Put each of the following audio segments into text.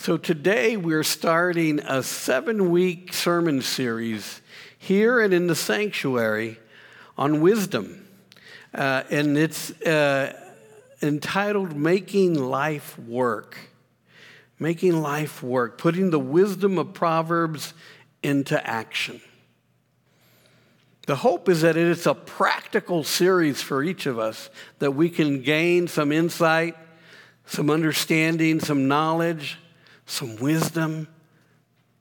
So today we're starting a seven week sermon series here and in the sanctuary on wisdom. Uh, and it's uh, entitled Making Life Work. Making Life Work, putting the wisdom of Proverbs into action. The hope is that it's a practical series for each of us, that we can gain some insight, some understanding, some knowledge some wisdom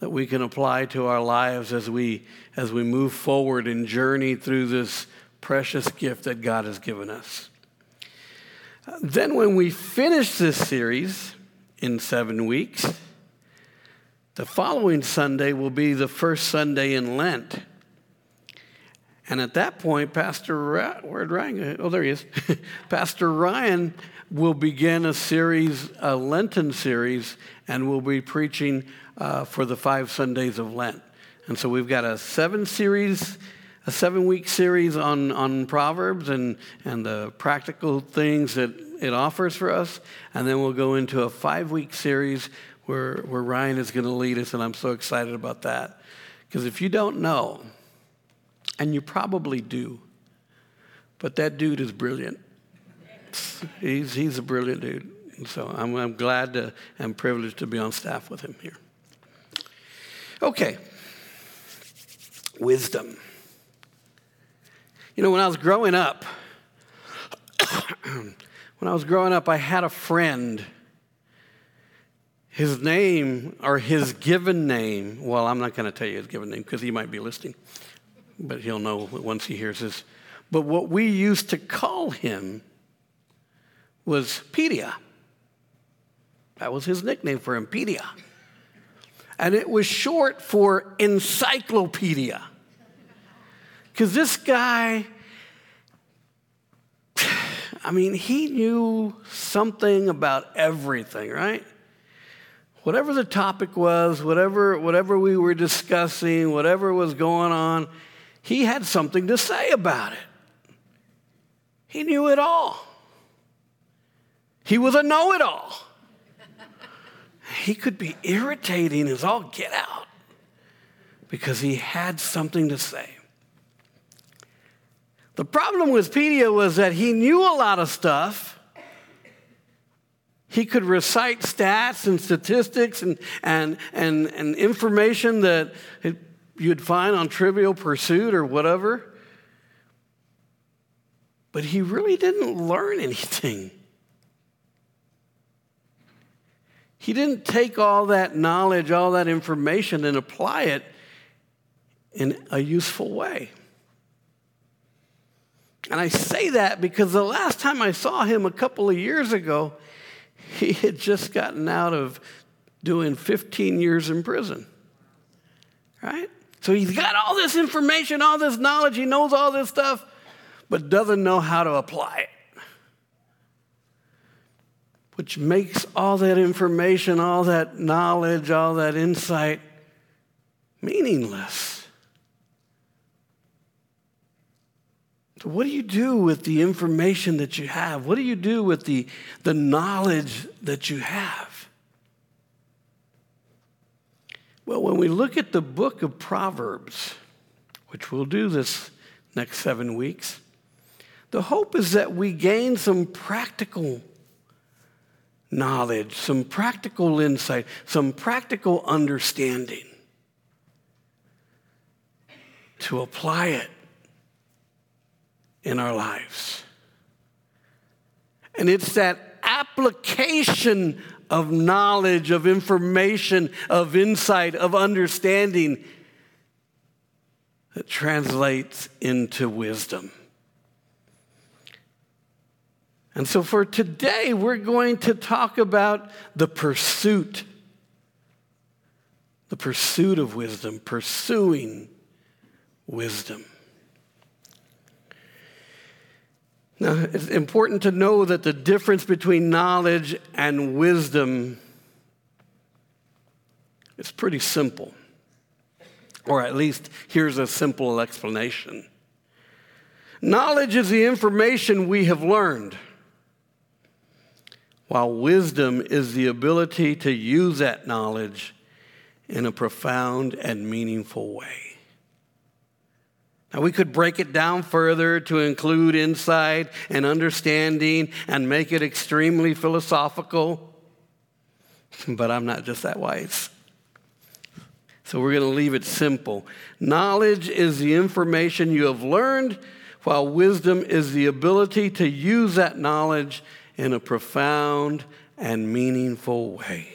that we can apply to our lives as we, as we move forward and journey through this precious gift that God has given us. Then, when we finish this series in seven weeks, the following Sunday will be the first Sunday in Lent. And at that point, Pastor where'd Ryan? Oh, there he is. Pastor Ryan will begin a series, a Lenten series, and we'll be preaching uh, for the five Sundays of Lent. And so we've got a seven series, a seven week series on, on Proverbs and, and the practical things that it offers for us. And then we'll go into a five week series where, where Ryan is going to lead us, and I'm so excited about that. Because if you don't know, and you probably do, but that dude is brilliant he's, he's a brilliant dude. And so I'm, I'm glad to, and privileged to be on staff with him here. Okay. Wisdom. You know, when I was growing up, when I was growing up, I had a friend. His name, or his given name, well, I'm not going to tell you his given name because he might be listening, but he'll know once he hears this. But what we used to call him was Pedia. That was his nickname for him, Pedia. And it was short for encyclopedia. Because this guy, I mean, he knew something about everything, right? Whatever the topic was, whatever, whatever we were discussing, whatever was going on, he had something to say about it. He knew it all. He was a know it all. He could be irritating as all get out because he had something to say. The problem with Pedia was that he knew a lot of stuff. He could recite stats and statistics and, and, and, and information that you'd find on Trivial Pursuit or whatever. But he really didn't learn anything. He didn't take all that knowledge, all that information, and apply it in a useful way. And I say that because the last time I saw him a couple of years ago, he had just gotten out of doing 15 years in prison. Right? So he's got all this information, all this knowledge, he knows all this stuff, but doesn't know how to apply it which makes all that information, all that knowledge, all that insight meaningless. So, what do you do with the information that you have? What do you do with the, the knowledge that you have? Well, when we look at the book of Proverbs, which we'll do this next seven weeks, the hope is that we gain some practical knowledge, some practical insight, some practical understanding to apply it in our lives. And it's that application of knowledge, of information, of insight, of understanding that translates into wisdom. And so for today, we're going to talk about the pursuit. The pursuit of wisdom, pursuing wisdom. Now, it's important to know that the difference between knowledge and wisdom is pretty simple. Or at least, here's a simple explanation Knowledge is the information we have learned while wisdom is the ability to use that knowledge in a profound and meaningful way. Now, we could break it down further to include insight and understanding and make it extremely philosophical, but I'm not just that wise. So we're going to leave it simple. Knowledge is the information you have learned, while wisdom is the ability to use that knowledge in a profound and meaningful way.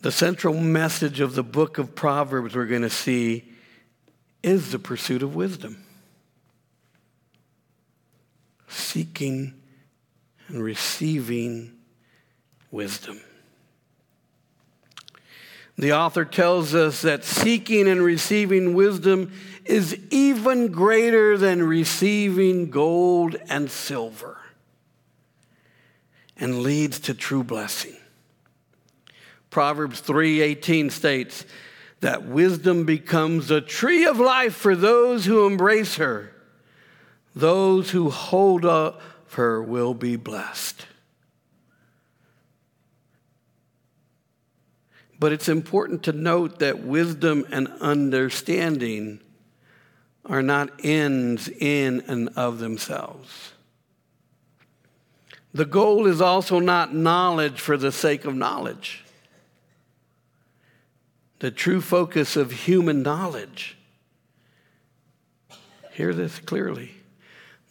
The central message of the book of Proverbs we're going to see is the pursuit of wisdom. Seeking and receiving wisdom. The author tells us that seeking and receiving wisdom is even greater than receiving gold and silver and leads to true blessing. Proverbs 3:18 states that wisdom becomes a tree of life for those who embrace her. Those who hold up her will be blessed. But it's important to note that wisdom and understanding are not ends in and of themselves. The goal is also not knowledge for the sake of knowledge. The true focus of human knowledge. Hear this clearly.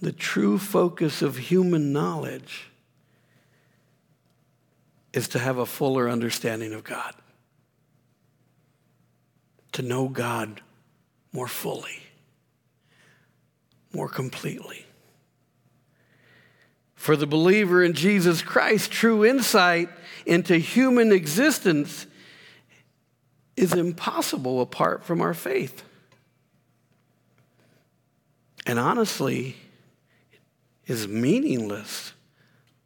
The true focus of human knowledge is to have a fuller understanding of God to know God more fully, more completely. For the believer in Jesus Christ, true insight into human existence is impossible apart from our faith. And honestly, is meaningless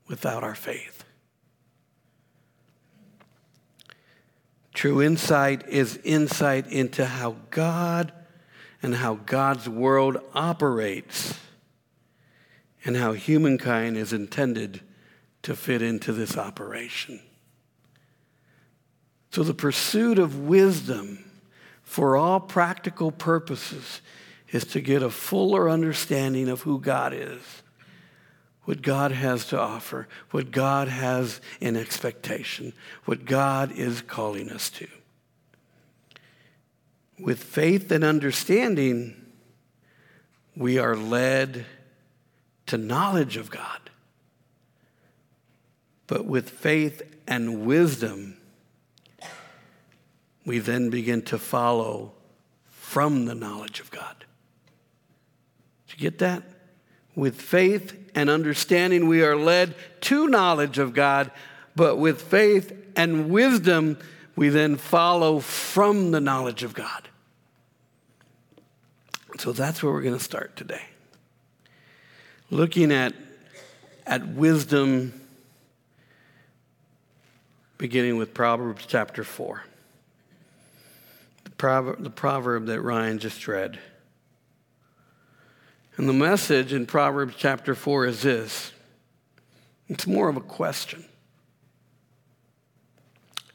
without our faith. True insight is insight into how God and how God's world operates and how humankind is intended to fit into this operation. So, the pursuit of wisdom for all practical purposes is to get a fuller understanding of who God is what God has to offer, what God has in expectation, what God is calling us to. With faith and understanding, we are led to knowledge of God. But with faith and wisdom, we then begin to follow from the knowledge of God. Did you get that? With faith and understanding, we are led to knowledge of God, but with faith and wisdom, we then follow from the knowledge of God. So that's where we're going to start today. Looking at, at wisdom, beginning with Proverbs chapter 4. The proverb, the proverb that Ryan just read. And the message in Proverbs chapter 4 is this it's more of a question.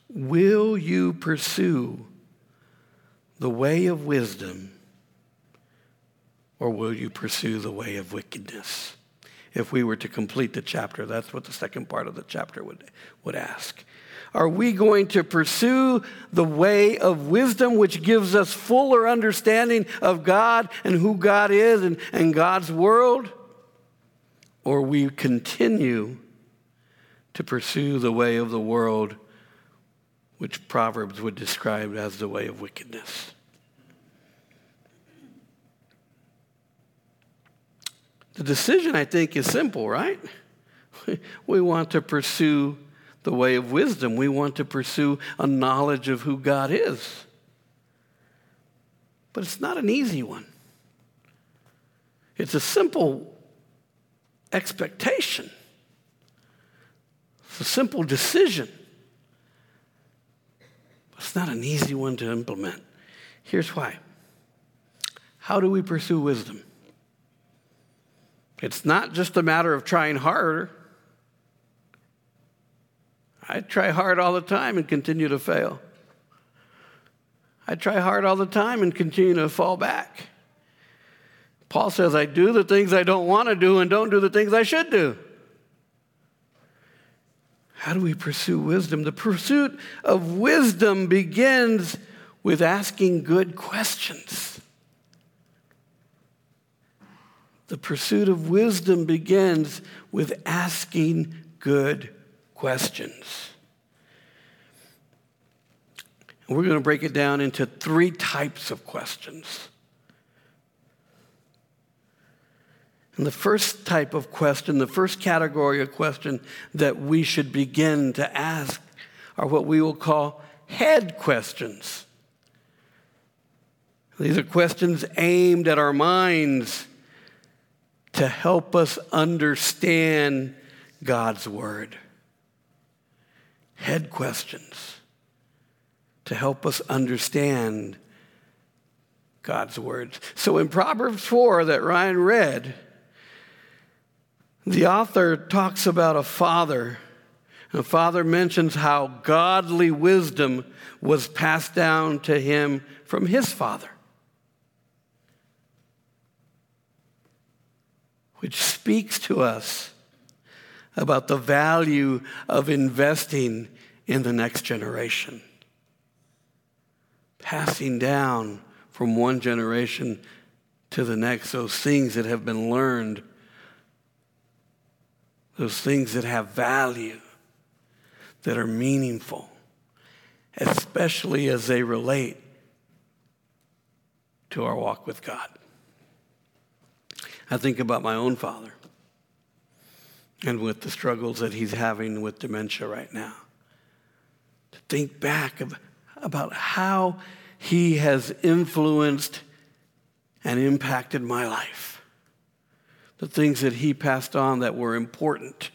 Will you pursue the way of wisdom or will you pursue the way of wickedness? If we were to complete the chapter, that's what the second part of the chapter would, would ask. Are we going to pursue the way of wisdom, which gives us fuller understanding of God and who God is and, and God's world? Or we continue to pursue the way of the world, which Proverbs would describe as the way of wickedness? The decision, I think, is simple, right? We want to pursue the way of wisdom. We want to pursue a knowledge of who God is. But it's not an easy one. It's a simple expectation, it's a simple decision. But it's not an easy one to implement. Here's why. How do we pursue wisdom? It's not just a matter of trying harder. I try hard all the time and continue to fail. I try hard all the time and continue to fall back. Paul says, I do the things I don't want to do and don't do the things I should do. How do we pursue wisdom? The pursuit of wisdom begins with asking good questions. The pursuit of wisdom begins with asking good questions. And we're going to break it down into three types of questions. And the first type of question, the first category of question that we should begin to ask are what we will call head questions. These are questions aimed at our minds to help us understand God's Word. Head questions to help us understand God's words. So in Proverbs 4 that Ryan read, the author talks about a father. And The father mentions how godly wisdom was passed down to him from his father, which speaks to us about the value of investing in the next generation. Passing down from one generation to the next those things that have been learned those things that have value, that are meaningful, especially as they relate to our walk with God. I think about my own father and with the struggles that he's having with dementia right now. To think back of, about how he has influenced and impacted my life the things that he passed on that were important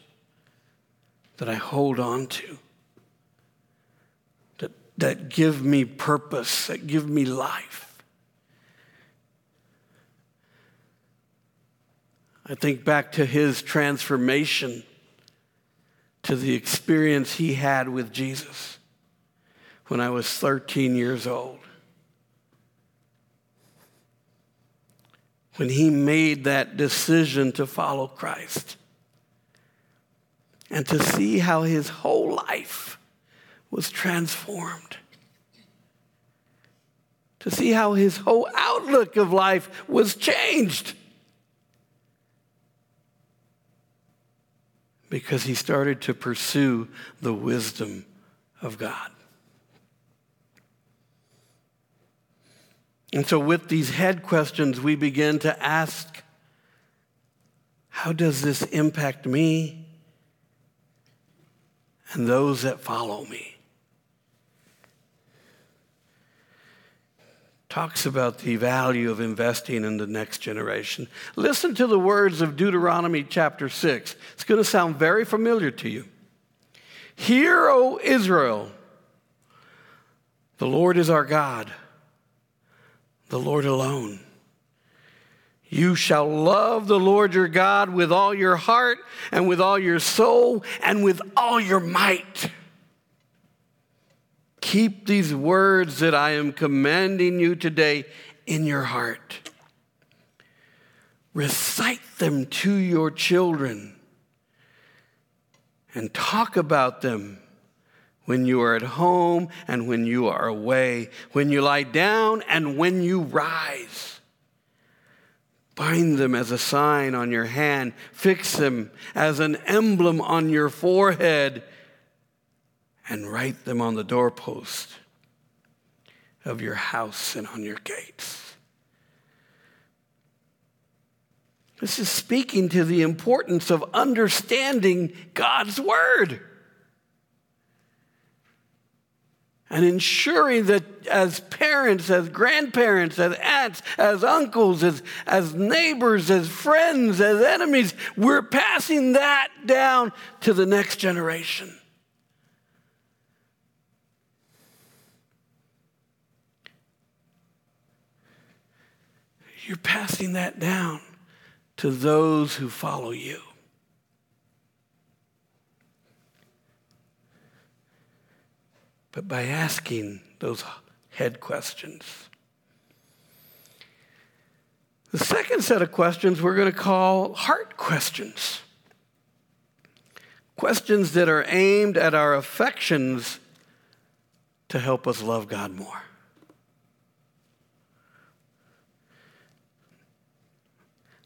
that I hold on to, that, that give me purpose, that give me life. I think back to his transformation, to the experience he had with Jesus when I was 13 years old. when he made that decision to follow Christ and to see how his whole life was transformed. To see how his whole outlook of life was changed. Because he started to pursue the wisdom of God. And so, with these head questions, we begin to ask how does this impact me and those that follow me? Talks about the value of investing in the next generation. Listen to the words of Deuteronomy chapter 6. It's going to sound very familiar to you. Hear, O Israel, the Lord is our God the Lord alone. You shall love the Lord your God with all your heart and with all your soul and with all your might. Keep these words that I am commanding you today in your heart. Recite them to your children and talk about them when you are at home and when you are away, when you lie down and when you rise. Bind them as a sign on your hand, fix them as an emblem on your forehead, and write them on the doorpost of your house and on your gates. This is speaking to the importance of understanding God's word. and ensuring that as parents, as grandparents, as aunts, as uncles, as, as neighbors, as friends, as enemies, we're passing that down to the next generation. You're passing that down to those who follow you. but by asking those head questions. The second set of questions we're going to call heart questions. Questions that are aimed at our affections to help us love God more.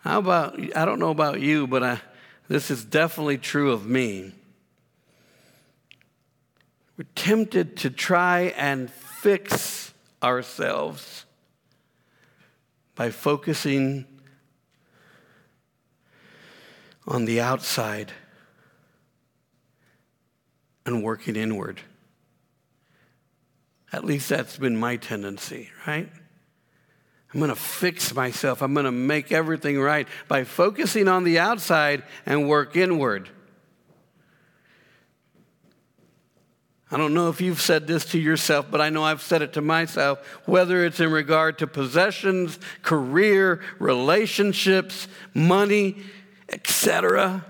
How about, I don't know about you, but I, this is definitely true of me. We're tempted to try and fix ourselves by focusing on the outside and working inward. At least that's been my tendency, right? I'm going to fix myself. I'm going to make everything right by focusing on the outside and work inward. I don't know if you've said this to yourself, but I know I've said it to myself, whether it's in regard to possessions, career, relationships, money, etc.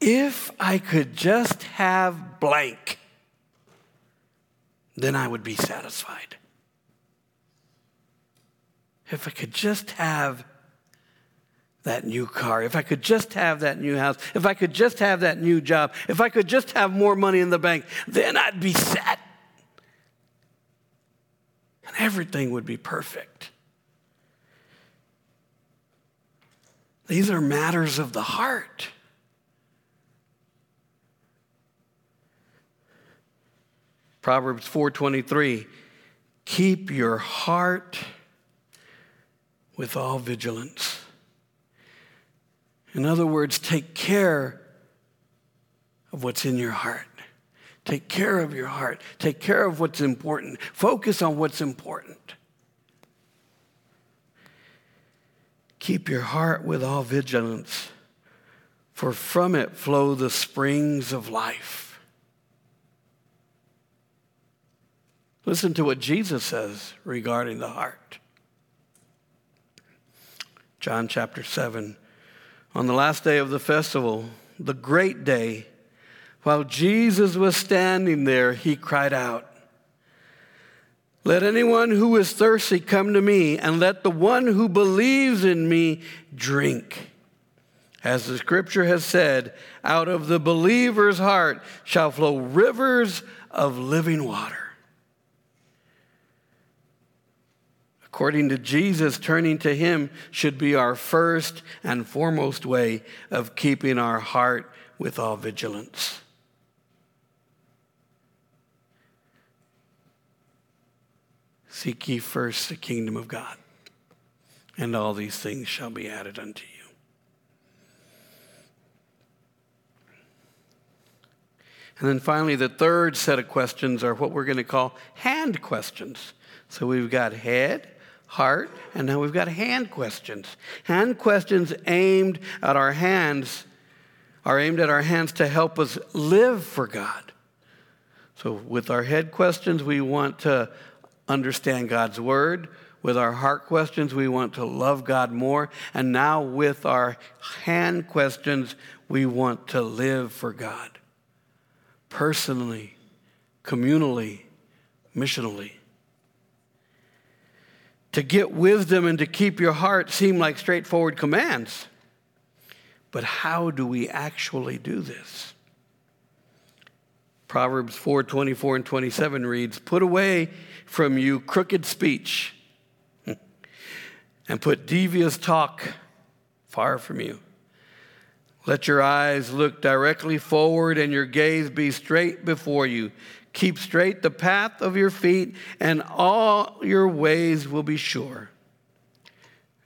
If I could just have blank, then I would be satisfied. If I could just have that new car, if I could just have that new house, if I could just have that new job, if I could just have more money in the bank, then I'd be set. And everything would be perfect. These are matters of the heart. Proverbs 4:23 Keep your heart with all vigilance. In other words, take care of what's in your heart. Take care of your heart. Take care of what's important. Focus on what's important. Keep your heart with all vigilance, for from it flow the springs of life. Listen to what Jesus says regarding the heart. John chapter 7. On the last day of the festival, the great day, while Jesus was standing there, he cried out, Let anyone who is thirsty come to me, and let the one who believes in me drink. As the scripture has said, out of the believer's heart shall flow rivers of living water. According to Jesus, turning to Him should be our first and foremost way of keeping our heart with all vigilance. Seek ye first the kingdom of God, and all these things shall be added unto you. And then finally, the third set of questions are what we're going to call hand questions. So we've got head, heart, and now we've got hand questions. Hand questions aimed at our hands are aimed at our hands to help us live for God. So, with our head questions, we want to understand God's word. With our heart questions, we want to love God more. And now, with our hand questions, we want to live for God personally, communally, missionally. To get wisdom and to keep your heart seem like straightforward commands. But how do we actually do this? Proverbs 4 24 and 27 reads, Put away from you crooked speech and put devious talk far from you. Let your eyes look directly forward and your gaze be straight before you. Keep straight the path of your feet, and all your ways will be sure.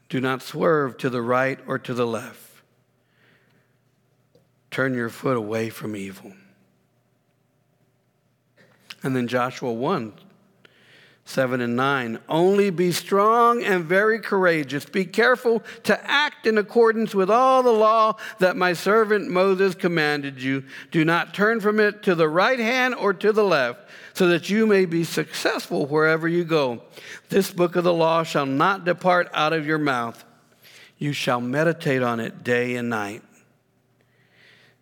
Do not swerve to the right or to the left. Turn your foot away from evil. And then Joshua 1 7 and 9. Only be strong and very courageous. Be careful to act in accordance with all the law that my servant Moses commanded you. Do not turn from it to the right hand or to the left, so that you may be successful wherever you go. This book of the law shall not depart out of your mouth. You shall meditate on it day and night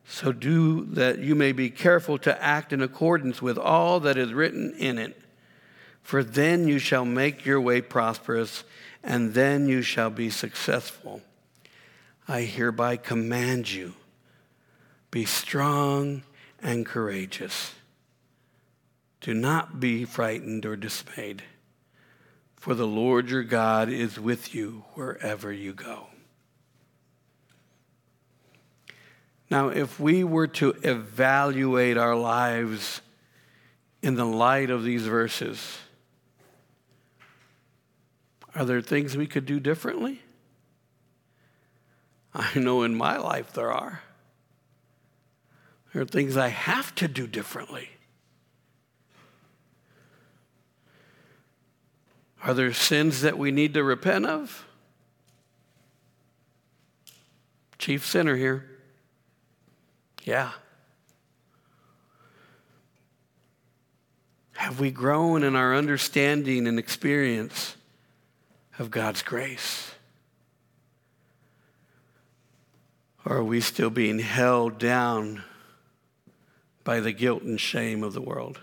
So do that you may be careful to act in accordance with all that is written in it. For then you shall make your way prosperous, and then you shall be successful. I hereby command you be strong and courageous. Do not be frightened or dismayed, for the Lord your God is with you wherever you go. Now, if we were to evaluate our lives in the light of these verses, are there things we could do differently? I know in my life there are. There are things I have to do differently. Are there sins that we need to repent of? Chief sinner here. Yeah. Have we grown in our understanding and experience of God's grace? Or are we still being held down by the guilt and shame of the world?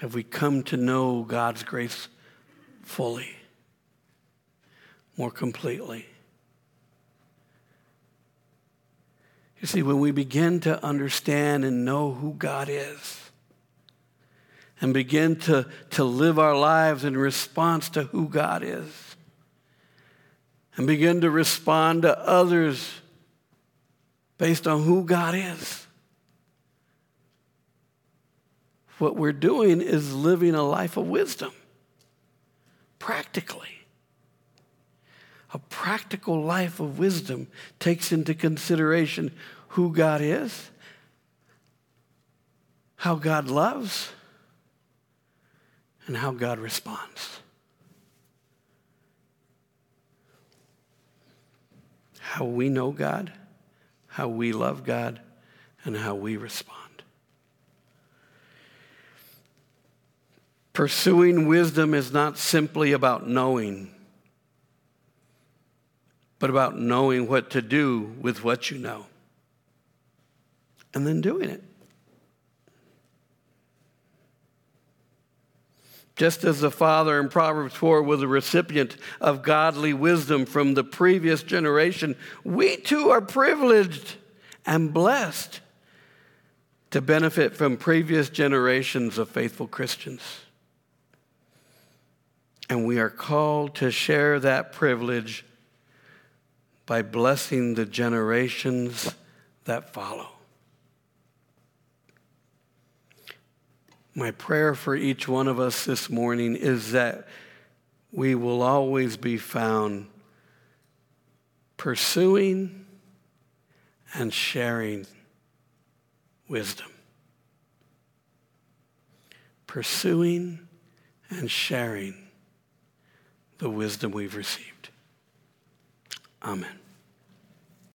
Have we come to know God's grace fully, more completely? You see, when we begin to understand and know who God is, and begin to, to live our lives in response to who God is, and begin to respond to others based on who God is, what we're doing is living a life of wisdom, practically. A practical life of wisdom takes into consideration who God is, how God loves, and how God responds. How we know God, how we love God, and how we respond. Pursuing wisdom is not simply about knowing, but about knowing what to do with what you know and then doing it. Just as the father in Proverbs 4 was a recipient of godly wisdom from the previous generation, we too are privileged and blessed to benefit from previous generations of faithful Christians. And we are called to share that privilege by blessing the generations that follow. My prayer for each one of us this morning is that we will always be found pursuing and sharing wisdom. Pursuing and sharing the wisdom we've received. Amen.